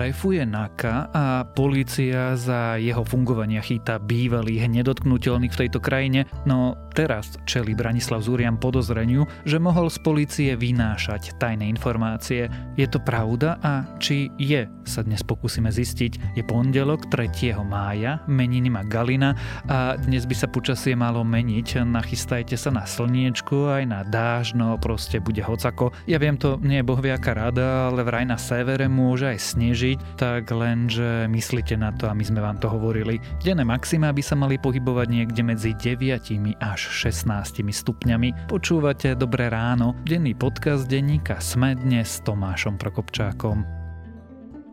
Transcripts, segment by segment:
šéfuje NAKA a policia za jeho fungovania chýta bývalých nedotknutelných v tejto krajine, no teraz čeli Branislav Zúrian podozreniu, že mohol z policie vynášať tajné informácie. Je to pravda a či je, sa dnes pokúsime zistiť. Je pondelok 3. mája, meniny má Galina a dnes by sa počasie malo meniť. Nachystajte sa na slniečku aj na dážno, proste bude hocako. Ja viem, to nie je bohviaká rada, ale vraj na severe môže aj snežiť, tak lenže myslíte na to a my sme vám to hovorili. Denné maxima by sa mali pohybovať niekde medzi 9 až 16 stupňami. Počúvate Dobré ráno, denný podcast denníka Sme dnes s Tomášom Prokopčákom.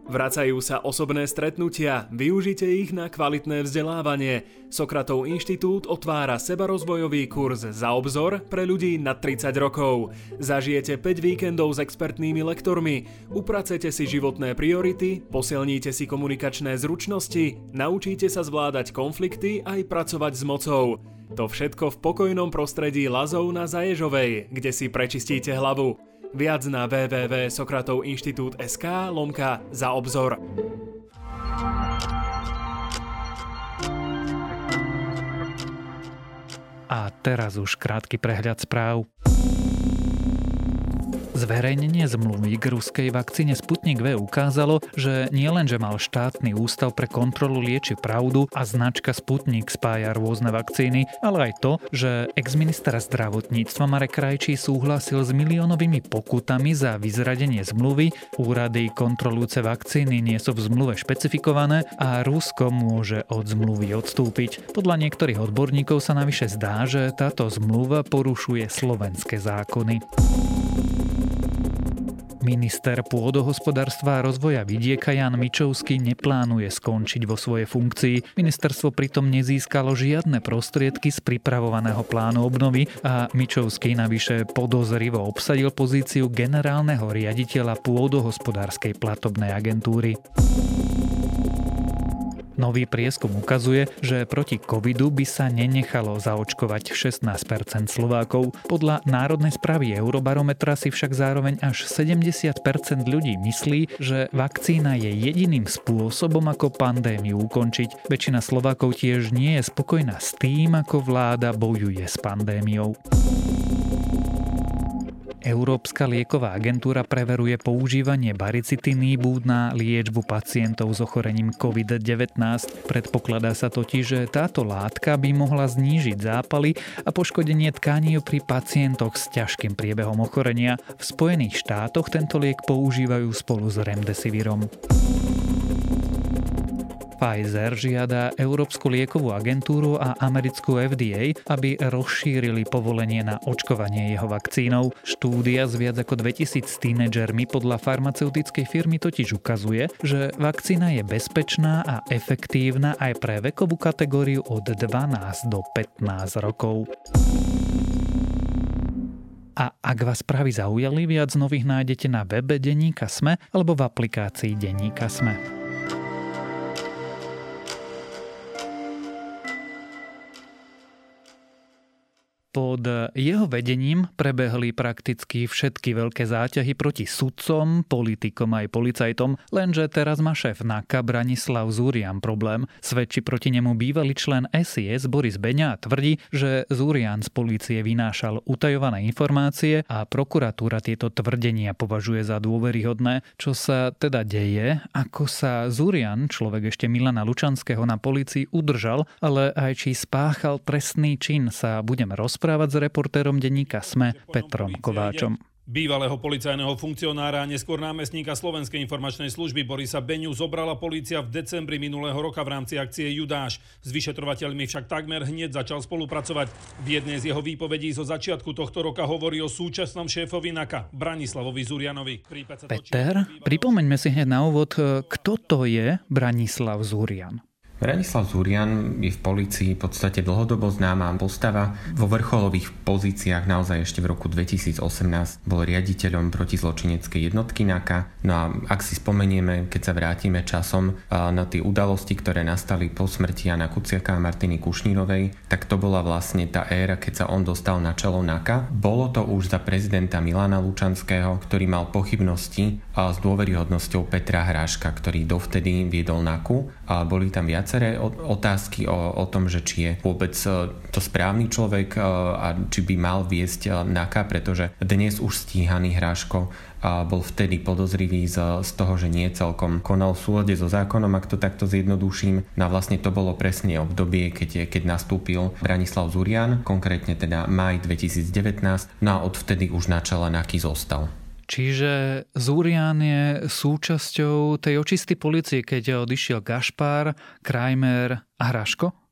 Vracajú sa osobné stretnutia, využite ich na kvalitné vzdelávanie. Sokratov inštitút otvára sebarozvojový kurz za obzor pre ľudí nad 30 rokov. Zažijete 5 víkendov s expertnými lektormi, upracete si životné priority, posilníte si komunikačné zručnosti, naučíte sa zvládať konflikty aj pracovať s mocou. To všetko v pokojnom prostredí Lazov na Zaježovej, kde si prečistíte hlavu. Viac na www.sokratovinštitút.sk lomka za obzor. A teraz už krátky prehľad správ. Zverejnenie zmluvy k ruskej vakcíne Sputnik V ukázalo, že nielenže mal štátny ústav pre kontrolu lieči pravdu a značka Sputnik spája rôzne vakcíny, ale aj to, že exminister zdravotníctva Marek Krajčí súhlasil s miliónovými pokutami za vyzradenie zmluvy, úrady kontrolujúce vakcíny nie sú v zmluve špecifikované a Rusko môže od zmluvy odstúpiť. Podľa niektorých odborníkov sa navyše zdá, že táto zmluva porušuje slovenské zákony. Minister pôdohospodárstva a rozvoja vidieka Jan Mičovský neplánuje skončiť vo svojej funkcii. Ministerstvo pritom nezískalo žiadne prostriedky z pripravovaného plánu obnovy a Mičovský navyše podozrivo obsadil pozíciu generálneho riaditeľa pôdohospodárskej platobnej agentúry. Nový prieskum ukazuje, že proti covidu by sa nenechalo zaočkovať 16% Slovákov. Podľa národnej správy Eurobarometra si však zároveň až 70% ľudí myslí, že vakcína je jediným spôsobom, ako pandémiu ukončiť. Väčšina Slovákov tiež nie je spokojná s tým, ako vláda bojuje s pandémiou. Európska lieková agentúra preveruje používanie baricitinníbu na liečbu pacientov s ochorením COVID-19. Predpokladá sa totiž, že táto látka by mohla znížiť zápaly a poškodenie tkaní pri pacientoch s ťažkým priebehom ochorenia. V Spojených štátoch tento liek používajú spolu s remdesivirom. Pfizer žiada Európsku liekovú agentúru a americkú FDA, aby rozšírili povolenie na očkovanie jeho vakcínou. Štúdia s viac ako 2000 tínedžermi podľa farmaceutickej firmy totiž ukazuje, že vakcína je bezpečná a efektívna aj pre vekovú kategóriu od 12 do 15 rokov. A ak vás správy zaujali, viac nových nájdete na webe Deníka Sme alebo v aplikácii Deníka Sme. Pod jeho vedením prebehli prakticky všetky veľké záťahy proti sudcom, politikom aj policajtom, lenže teraz má šéf NAKA Branislav Zúrian problém. Svedčí proti nemu bývalý člen SIS Boris Beňa a tvrdí, že Zúrian z policie vynášal utajované informácie a prokuratúra tieto tvrdenia považuje za dôveryhodné. Čo sa teda deje? Ako sa Zúrian, človek ešte Milana Lučanského na policii udržal, ale aj či spáchal trestný čin sa budeme rozprávať rozprávať s reportérom denníka SME Petrom Kováčom. Bývalého policajného funkcionára a neskôr námestníka Slovenskej informačnej služby Borisa Beňu zobrala polícia v decembri minulého roka v rámci akcie Judáš. S vyšetrovateľmi však takmer hneď začal spolupracovať. V jednej z jeho výpovedí zo začiatku tohto roka hovorí o súčasnom šéfovi NAKA, Branislavovi Zurianovi. Peter, pripomeňme si hneď na úvod, kto to je Branislav Zurian. Branislav Zurian je v policii v podstate dlhodobo známa postava. Vo vrcholových pozíciách naozaj ešte v roku 2018 bol riaditeľom protizločineckej jednotky NAKA. No a ak si spomenieme, keď sa vrátime časom na tie udalosti, ktoré nastali po smrti Jana Kuciaka a Martiny Kušnírovej, tak to bola vlastne tá éra, keď sa on dostal na čelo NAKA. Bolo to už za prezidenta Milana Lučanského, ktorý mal pochybnosti s dôveryhodnosťou Petra Hráška, ktorý dovtedy viedol NAKU. Boli tam viac viaceré otázky o, o tom, že či je vôbec e, to správny človek e, a či by mal viesť e, NAKA, pretože dnes už stíhaný Hráško a bol vtedy podozrivý z, z toho, že nie celkom konal v súlade so zákonom, ak to takto zjednoduším. No vlastne to bolo presne obdobie, keď, keď nastúpil Branislav Zurian, konkrétne teda maj 2019, no a odvtedy už na čele NAKY zostal. Čiže Zúrian je súčasťou tej očisty policie, keď odišiel Gašpar, Krajmer a Hraško?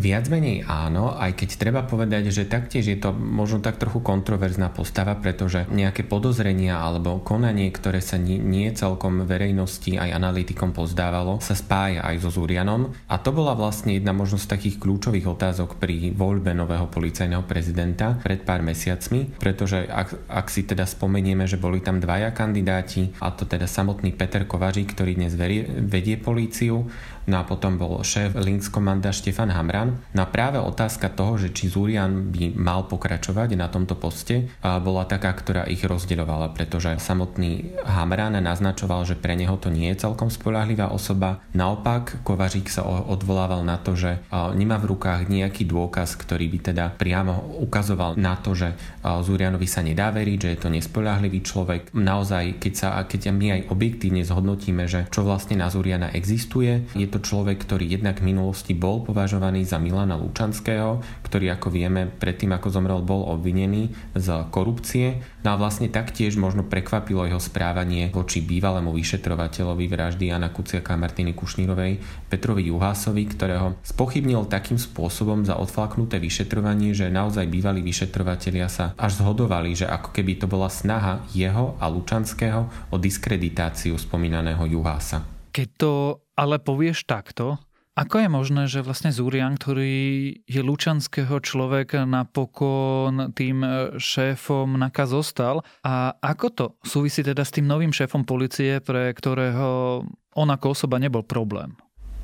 Viac menej áno, aj keď treba povedať, že taktiež je to možno tak trochu kontroverzná postava, pretože nejaké podozrenia alebo konanie, ktoré sa nie, nie celkom verejnosti aj analytikom pozdávalo, sa spája aj so Zurianom. A to bola vlastne jedna možnosť takých kľúčových otázok pri voľbe nového policajného prezidenta pred pár mesiacmi, pretože ak, ak si teda spomenieme, že boli tam dvaja kandidáti, a to teda samotný Peter Kovařík, ktorý dnes verie, vedie políciu, no a potom bol šéf Linkskomanda Štefan Hamran. No a práve otázka toho, že či Zurian by mal pokračovať na tomto poste, bola taká, ktorá ich rozdeľovala, pretože samotný Hamran naznačoval, že pre neho to nie je celkom spolahlivá osoba. Naopak, Kovařík sa odvolával na to, že nemá v rukách nejaký dôkaz, ktorý by teda priamo ukazoval na to, že Zurianovi sa nedá veriť, že je to nespolahlivý človek. Naozaj, keď, sa, keď my aj objektívne zhodnotíme, že čo vlastne na Zuriana existuje, je to človek, ktorý jednak v minulosti bol považovaný za Milana Lučanského, ktorý ako vieme predtým ako zomrel bol obvinený z korupcie. No a vlastne taktiež možno prekvapilo jeho správanie voči bývalému vyšetrovateľovi vraždy Jana Kuciaka a Martiny Kušnírovej Petrovi Juhásovi, ktorého spochybnil takým spôsobom za odflaknuté vyšetrovanie, že naozaj bývalí vyšetrovatelia sa až zhodovali, že ako keby to bola snaha jeho a Lučanského o diskreditáciu spomínaného Juhása. Keď to ale povieš takto, ako je možné, že vlastne Zúrian, ktorý je lučanského človeka, napokon tým šéfom NAKA zostal a ako to súvisí teda s tým novým šéfom policie, pre ktorého on ako osoba nebol problém?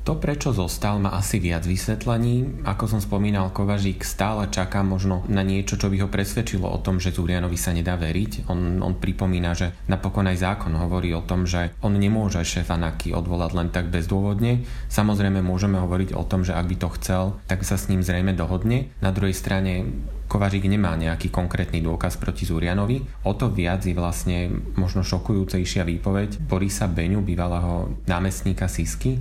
To, prečo zostal, má asi viac vysvetlení. Ako som spomínal, Kovažík stále čaká možno na niečo, čo by ho presvedčilo o tom, že Zurianovi sa nedá veriť. On, on pripomína, že napokon aj zákon hovorí o tom, že on nemôže šéfa NAKY odvolať len tak bezdôvodne. Samozrejme môžeme hovoriť o tom, že ak by to chcel, tak sa s ním zrejme dohodne. Na druhej strane Kovařík nemá nejaký konkrétny dôkaz proti Zurianovi. O to viac je vlastne možno šokujúcejšia výpoveď Borisa Beňu, bývalého námestníka Sisky,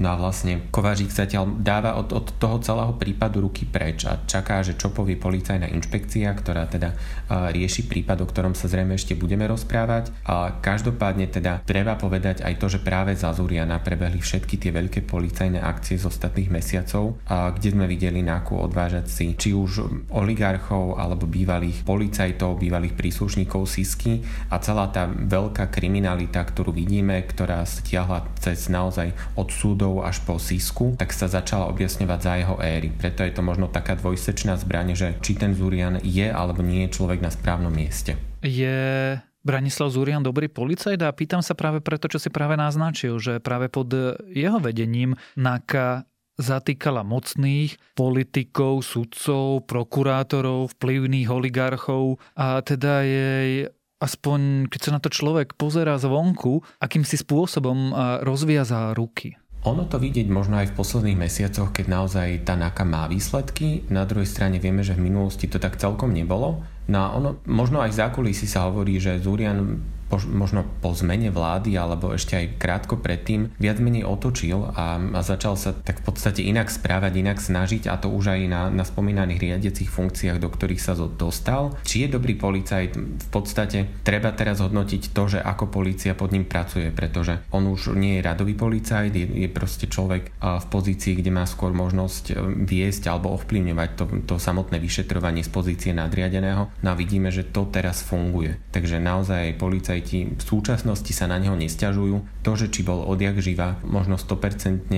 No a vlastne Kovařík zatiaľ dáva od, od toho celého prípadu ruky preč a čaká, že čo povie policajná inšpekcia, ktorá teda rieši prípad, o ktorom sa zrejme ešte budeme rozprávať. A každopádne teda treba povedať aj to, že práve za Zuriana prebehli všetky tie veľké policajné akcie z ostatných mesiacov, a kde sme videli náku odvážať si či už oligarchov alebo bývalých policajtov, bývalých príslušníkov SISky a celá tá veľká kriminalita, ktorú vidíme, ktorá stiahla cez naozaj od súdov Židov až po Sisku, tak sa začala objasňovať za jeho éry. Preto je to možno taká dvojsečná zbraň, že či ten Zurian je alebo nie je človek na správnom mieste. Je Branislav Zurian dobrý policajt a pýtam sa práve preto, čo si práve naznačil, že práve pod jeho vedením NAKA zatýkala mocných politikov, sudcov, prokurátorov, vplyvných oligarchov a teda jej aspoň keď sa na to človek pozerá zvonku, akým si spôsobom rozviazá ruky. Ono to vidieť možno aj v posledných mesiacoch, keď naozaj tá NAKA má výsledky. Na druhej strane vieme, že v minulosti to tak celkom nebolo. No a ono, možno aj v zákulisí sa hovorí, že Zurian možno po zmene vlády alebo ešte aj krátko predtým viac menej otočil a, a začal sa tak v podstate inak správať, inak snažiť a to už aj na, na spomínaných riadiacich funkciách, do ktorých sa dostal. Či je dobrý policajt, v podstate treba teraz hodnotiť to, že ako policia pod ním pracuje, pretože on už nie je radový policajt, je, je proste človek v pozícii, kde má skôr možnosť e, viesť alebo ovplyvňovať to, to samotné vyšetrovanie z pozície nadriadeného. No a vidíme, že to teraz funguje. Takže naozaj policajt policajti v súčasnosti sa na neho nesťažujú. To, že či bol odjak živa, možno 100%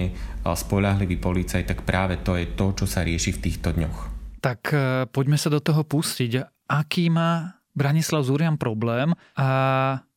spolahlivý policajt, tak práve to je to, čo sa rieši v týchto dňoch. Tak e, poďme sa do toho pustiť. Aký má Branislav Zurian problém a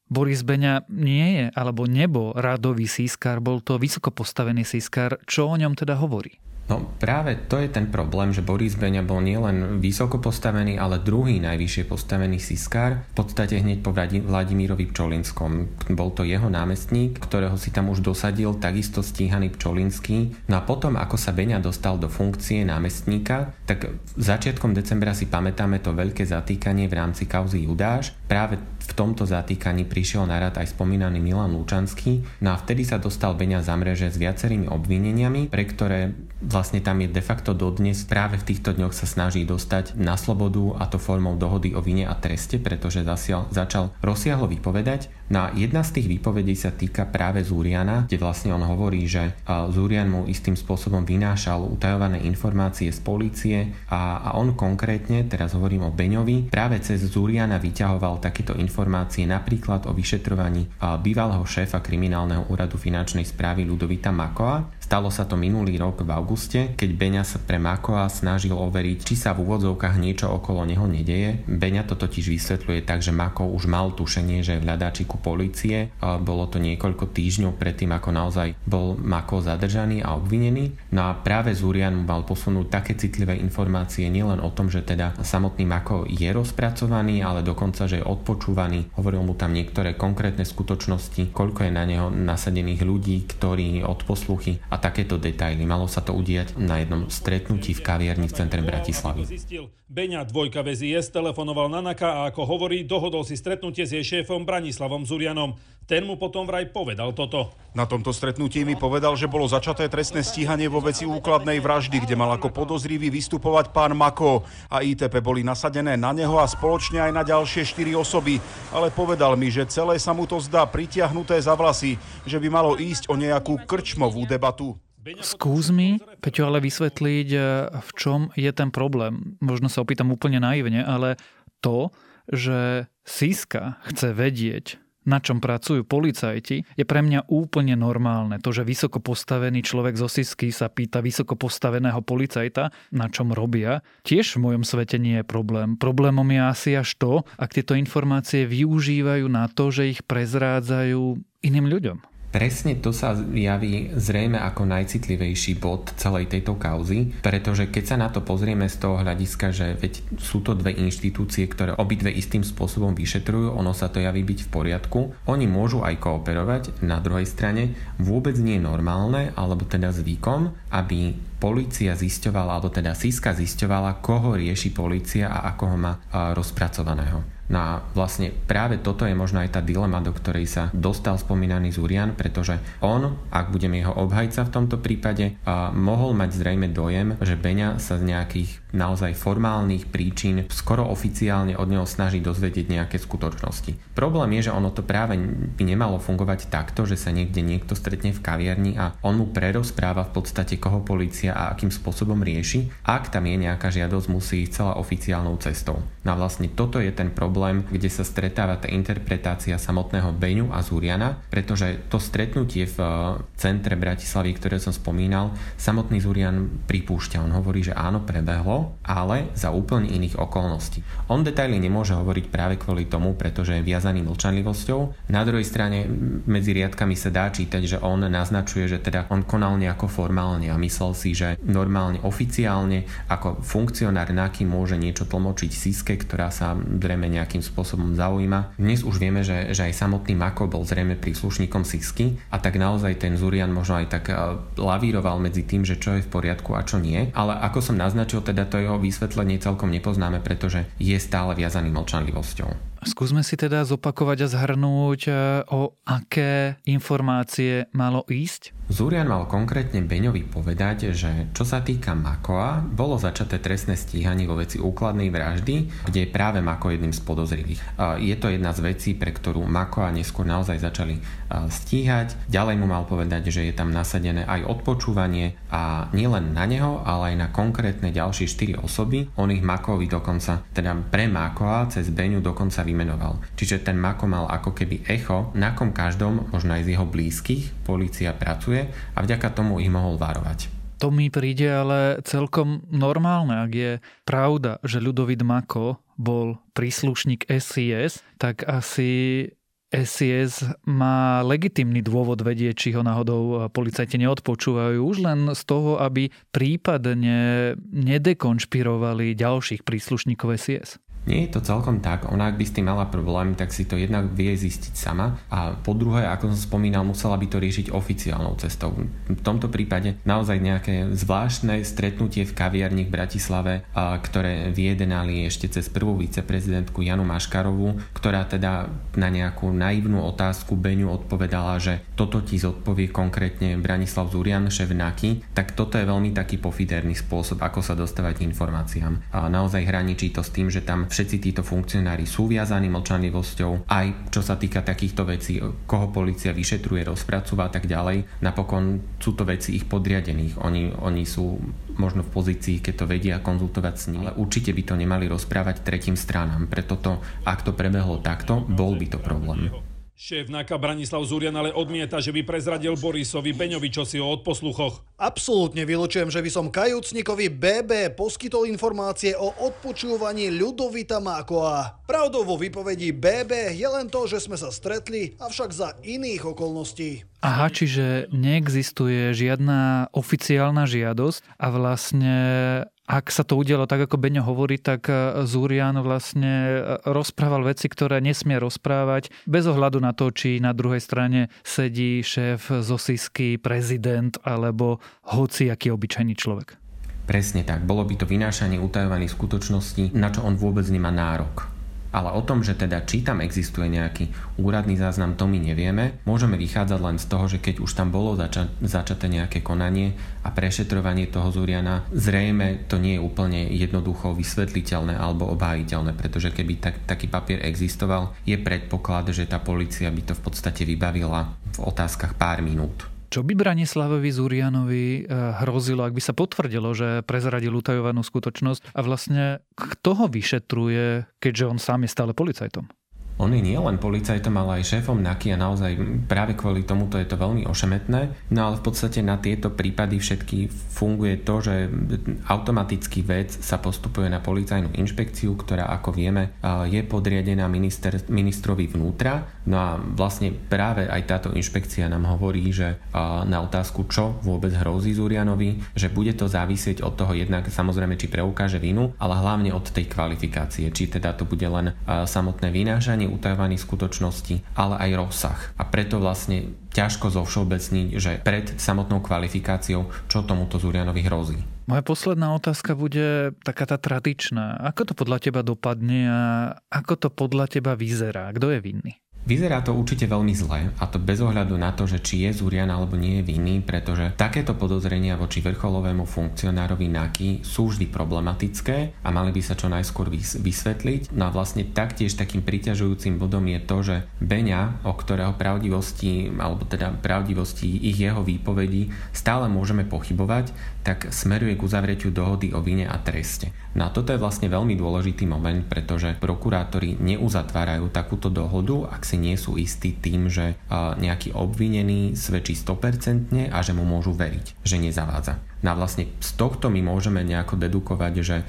Boris Beňa nie je alebo nebol radový sískar, bol to vysoko postavený sískar. Čo o ňom teda hovorí? No práve to je ten problém, že Boris Beňa bol nielen vysoko postavený, ale druhý najvyššie postavený siskár, v podstate hneď po Vladimírovi Pčolinskom. Bol to jeho námestník, ktorého si tam už dosadil takisto stíhaný Pčolinský. No a potom, ako sa Beňa dostal do funkcie námestníka, tak začiatkom decembra si pamätáme to veľké zatýkanie v rámci kauzy Judáš. Práve v tomto zatýkaní prišiel na rad aj spomínaný Milan Lučanský, no a vtedy sa dostal Beňa za mreže s viacerými obvineniami, pre ktoré vlastne tam je de facto dodnes práve v týchto dňoch sa snaží dostať na slobodu a to formou dohody o vine a treste, pretože zasiaľ, začal rozsiahlo vypovedať. No a jedna z tých výpovedí sa týka práve Zúriana, kde vlastne on hovorí, že Zúrian mu istým spôsobom vynášal utajované informácie z polície a, a on konkrétne, teraz hovorím o Beňovi, práve cez Zúriana vyťahoval takéto informácie napríklad o vyšetrovaní bývalého šéfa kriminálneho úradu finančnej správy Ludovita Makoa. Stalo sa to minulý rok v auguste, keď Beňa sa pre Makoa snažil overiť, či sa v úvodzovkách niečo okolo neho nedeje. Beňa to totiž vysvetľuje tak, že Mako už mal tušenie, že je v hľadáčiku policie. Bolo to niekoľko týždňov predtým, ako naozaj bol Mako zadržaný a obvinený. No a práve Zurian mu mal posunúť také citlivé informácie nielen o tom, že teda samotný Mako je rozpracovaný, ale dokonca, že je odpočúvaný. Hovoril mu tam niektoré konkrétne skutočnosti, koľko je na neho nasadených ľudí, ktorí od posluchy a takéto detaily. Malo sa to udiať na jednom stretnutí v kaviarni v centre Bratislavy. Beňa dvojka VZIS telefonoval na Naka a ako hovorí, dohodol si stretnutie s jej šéfom Branislavom Zurianom. Ten mu potom vraj povedal toto. Na tomto stretnutí mi povedal, že bolo začaté trestné stíhanie vo veci úkladnej vraždy, kde mal ako podozrivý vystupovať pán Mako a ITP boli nasadené na neho a spoločne aj na ďalšie štyri osoby. Ale povedal mi, že celé sa mu to zdá pritiahnuté za vlasy, že by malo ísť o nejakú krčmovú debatu. Skús mi, Peťo, ale vysvetliť, eh, v čom je ten problém. Možno sa opýtam úplne naivne, ale to, že Siska chce vedieť, na čom pracujú policajti, je pre mňa úplne normálne. To, že vysoko postavený človek zo Sisky sa pýta vysoko postaveného policajta, na čom robia, tiež v mojom svete nie je problém. Problémom je asi až to, ak tieto informácie využívajú na to, že ich prezrádzajú iným ľuďom. Presne to sa javí zrejme ako najcitlivejší bod celej tejto kauzy, pretože keď sa na to pozrieme z toho hľadiska, že veď sú to dve inštitúcie, ktoré obidve istým spôsobom vyšetrujú, ono sa to javí byť v poriadku, oni môžu aj kooperovať, na druhej strane vôbec nie je normálne, alebo teda zvykom, aby policia zisťovala, alebo teda Siska zisťovala, koho rieši policia a ako ho má rozpracovaného. No a vlastne práve toto je možno aj tá dilema, do ktorej sa dostal spomínaný Zurian, pretože on, ak budeme jeho obhajca v tomto prípade, mohol mať zrejme dojem, že Beňa sa z nejakých naozaj formálnych príčin skoro oficiálne od neho snaží dozvedieť nejaké skutočnosti. Problém je, že ono to práve by nemalo fungovať takto, že sa niekde niekto stretne v kaviarni a on mu prerozpráva v podstate, koho policia a akým spôsobom rieši. Ak tam je nejaká žiadosť, musí ísť celá oficiálnou cestou. No a vlastne toto je ten problém problém, kde sa stretáva tá interpretácia samotného Beňu a Zuriana, pretože to stretnutie v eh, centre Bratislavy, ktoré som spomínal, samotný Zurian pripúšťa. On hovorí, že áno, prebehlo, ale za úplne iných okolností. On detaily nemôže hovoriť práve kvôli tomu, pretože je viazaný mlčanlivosťou. Na druhej strane medzi riadkami sa dá čítať, že on naznačuje, že teda on konal nejako formálne a myslel si, že normálne oficiálne ako funkcionár NAKY môže niečo tlmočiť Siske, ktorá sa zrejme nejak nejakým spôsobom zaujíma. Dnes už vieme, že, že aj samotný Mako bol zrejme príslušníkom Sisky a tak naozaj ten Zurian možno aj tak eh, lavíroval medzi tým, že čo je v poriadku a čo nie. Ale ako som naznačil, teda to jeho vysvetlenie celkom nepoznáme, pretože je stále viazaný mlčanlivosťou. Skúsme si teda zopakovať a zhrnúť, eh, o aké informácie malo ísť. Zúrian mal konkrétne Beňovi povedať, že čo sa týka Makoa, bolo začaté trestné stíhanie vo veci úkladnej vraždy, kde je práve Mako jedným z podozrivých. Je to jedna z vecí, pre ktorú Makoa neskôr naozaj začali stíhať. Ďalej mu mal povedať, že je tam nasadené aj odpočúvanie a nielen na neho, ale aj na konkrétne ďalšie 4 osoby. On ich Makovi dokonca, teda pre Makoa cez Beňu dokonca vymenoval. Čiže ten Mako mal ako keby echo, na kom každom, možno aj z jeho blízkych, policia pracuje a vďaka tomu ich mohol varovať. To mi príde ale celkom normálne, ak je pravda, že Ľudovit Mako bol príslušník SIS, tak asi SIS má legitimný dôvod vedieť, či ho náhodou policajti neodpočúvajú, už len z toho, aby prípadne nedekonšpirovali ďalších príslušníkov SIS. Nie je to celkom tak. Ona, ak by s tým mala problém, tak si to jednak vie zistiť sama. A po druhé, ako som spomínal, musela by to riešiť oficiálnou cestou. V tomto prípade naozaj nejaké zvláštne stretnutie v kaviarni v Bratislave, ktoré vyjedenali ešte cez prvú viceprezidentku Janu Maškarovú, ktorá teda na nejakú naivnú otázku Beňu odpovedala, že toto ti zodpovie konkrétne Branislav Zurian, šéf NAKY, tak toto je veľmi taký pofiderný spôsob, ako sa dostávať k informáciám. A naozaj hraničí to s tým, že tam všetci títo funkcionári sú viazaní mlčanlivosťou, aj čo sa týka takýchto vecí, koho policia vyšetruje, rozpracúva a tak ďalej. Napokon sú to veci ich podriadených. Oni, oni sú možno v pozícii, keď to vedia konzultovať s nimi, ale určite by to nemali rozprávať tretím stranám. Preto to, ak to prebehlo takto, bol by to problém. Šéf NAKA Branislav Zurian ale odmieta, že by prezradil Borisovi Beňovi čosi o odposluchoch. Absolútne vylučujem, že by som kajúcnikovi BB poskytol informácie o odpočúvaní Ľudovita Mákoa. Pravdou vo vypovedí BB je len to, že sme sa stretli, avšak za iných okolností. Aha, čiže neexistuje žiadna oficiálna žiadosť a vlastne ak sa to udialo tak, ako Beňo hovorí, tak e, Zúrian vlastne e, rozprával veci, ktoré nesmie rozprávať, bez ohľadu na to, či na druhej strane sedí šéf Zosisky, prezident alebo hoci aký obyčajný človek. Presne tak. Bolo by to vynášanie utajovaných skutočností, na čo on vôbec nemá nárok. Ale o tom, že teda či tam existuje nejaký úradný záznam, to my nevieme. Môžeme vychádzať len z toho, že keď už tam bolo zača- začaté nejaké konanie a prešetrovanie toho Zuriana, zrejme to nie je úplne jednoducho vysvetliteľné alebo obhájiteľné, pretože keby tak, taký papier existoval, je predpoklad, že tá policia by to v podstate vybavila v otázkach pár minút. Čo by Branislavovi Zurianovi eh, hrozilo, ak by sa potvrdilo, že prezradil utajovanú skutočnosť a vlastne kto ho vyšetruje, keďže on sám je stále policajtom? On je nie len policajtom, ale aj šéfom NAKY a naozaj práve kvôli tomuto je to veľmi ošemetné. No ale v podstate na tieto prípady všetky funguje to, že automatický vec sa postupuje na policajnú inšpekciu, ktorá ako vieme je podriadená minister, ministrovi vnútra. No a vlastne práve aj táto inšpekcia nám hovorí, že na otázku, čo vôbec hrozí Zurianovi, že bude to závisieť od toho jednak samozrejme, či preukáže vinu, ale hlavne od tej kvalifikácie, či teda to bude len samotné vynášanie utajovaných skutočností, ale aj rozsah. A preto vlastne ťažko zovšeobecniť, že pred samotnou kvalifikáciou, čo tomuto Zurianovi hrozí. Moja posledná otázka bude taká tá tradičná. Ako to podľa teba dopadne a ako to podľa teba vyzerá? Kto je vinný? Vyzerá to určite veľmi zle a to bez ohľadu na to, že či je Zurian alebo nie je vinný, pretože takéto podozrenia voči vrcholovému funkcionárovi NAKY sú vždy problematické a mali by sa čo najskôr vysvetliť. No a vlastne taktiež takým priťažujúcim bodom je to, že Beňa, o ktorého pravdivosti alebo teda pravdivosti ich jeho výpovedí stále môžeme pochybovať, tak smeruje k uzavretiu dohody o vine a treste. No a toto je vlastne veľmi dôležitý moment, pretože prokurátori neuzatvárajú takúto dohodu, ak si si nie sú istí tým, že nejaký obvinený svedčí 100% a že mu môžu veriť, že nezavádza. No a vlastne z tohto my môžeme nejako dedukovať, že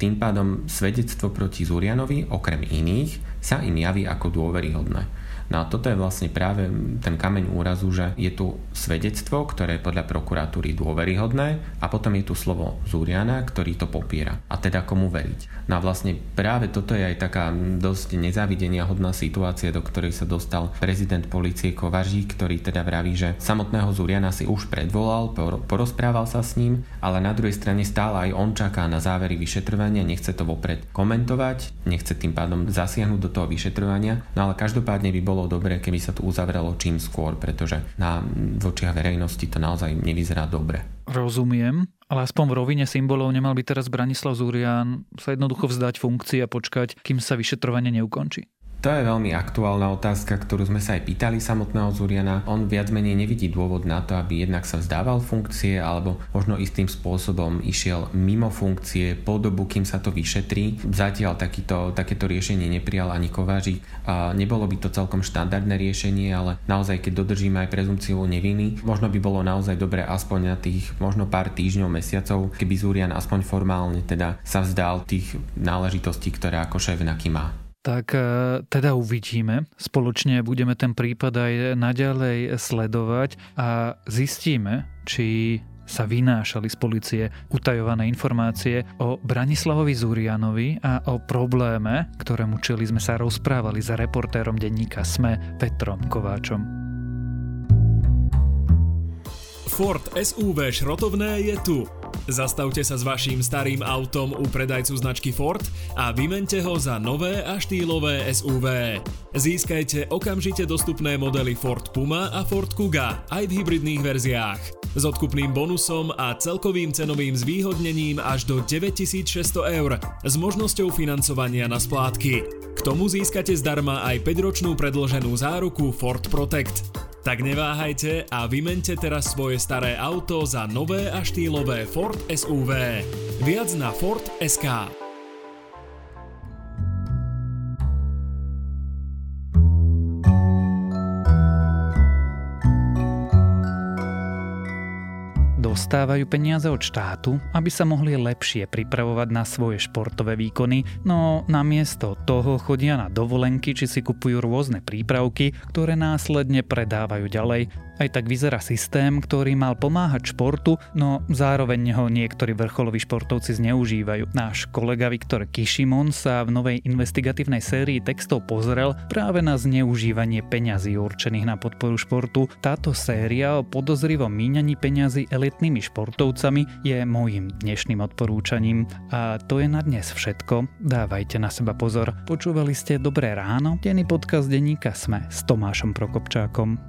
tým pádom svedectvo proti Zurianovi, okrem iných, sa im javí ako dôveryhodné. No a toto je vlastne práve ten kameň úrazu, že je tu svedectvo, ktoré je podľa prokuratúry dôveryhodné a potom je tu slovo Zúriana, ktorý to popiera. A teda komu veriť. No a vlastne práve toto je aj taká dosť nezávidenia hodná situácia, do ktorej sa dostal prezident policie Kovažík, ktorý teda vraví, že samotného Zuriana si už predvolal, porozprával sa s ním, ale na druhej strane stále aj on čaká na závery vyšetrovania, nechce to vopred komentovať, nechce tým pádom zasiahnuť do toho vyšetrovania, no ale každopádne by bolo bolo dobré, keby sa to uzavrelo čím skôr, pretože na vočiach verejnosti to naozaj nevyzerá dobre. Rozumiem, ale aspoň v rovine symbolov nemal by teraz Branislav Zurian sa jednoducho vzdať funkcie a počkať, kým sa vyšetrovanie neukončí. To je veľmi aktuálna otázka, ktorú sme sa aj pýtali samotného Zuriana. On viac menej nevidí dôvod na to, aby jednak sa vzdával funkcie alebo možno istým spôsobom išiel mimo funkcie po dobu, kým sa to vyšetrí. Zatiaľ takýto, takéto riešenie neprijal ani Kovážik. A nebolo by to celkom štandardné riešenie, ale naozaj keď dodržíme aj prezumciu neviny, možno by bolo naozaj dobré aspoň na tých možno pár týždňov, mesiacov, keby Zurian aspoň formálne teda sa vzdal tých náležitostí, ktoré ako šéf NAKY má tak e, teda uvidíme. Spoločne budeme ten prípad aj naďalej sledovať a zistíme, či sa vynášali z policie utajované informácie o Branislavovi Zurianovi a o probléme, ktorému čili sme sa rozprávali za reportérom denníka SME Petrom Kováčom. Ford SUV šrotovné je tu. Zastavte sa s vaším starým autom u predajcu značky Ford a vymente ho za nové a štýlové SUV. Získajte okamžite dostupné modely Ford Puma a Ford Kuga aj v hybridných verziách. S odkupným bonusom a celkovým cenovým zvýhodnením až do 9600 eur s možnosťou financovania na splátky. K tomu získate zdarma aj 5-ročnú predloženú záruku Ford Protect. Tak neváhajte a vymente teraz svoje staré auto za nové a štýlové Ford SUV. Viac na Ford dostávajú peniaze od štátu, aby sa mohli lepšie pripravovať na svoje športové výkony, no namiesto toho chodia na dovolenky či si kupujú rôzne prípravky, ktoré následne predávajú ďalej aj tak vyzerá systém, ktorý mal pomáhať športu, no zároveň ho niektorí vrcholoví športovci zneužívajú. Náš kolega Viktor Kishimon sa v novej investigatívnej sérii textov pozrel práve na zneužívanie peňazí určených na podporu športu. Táto séria o podozrivom míňaní peňazí elitnými športovcami je môjim dnešným odporúčaním. A to je na dnes všetko. Dávajte na seba pozor. Počúvali ste Dobré ráno, denný podcast denníka Sme s Tomášom Prokopčákom.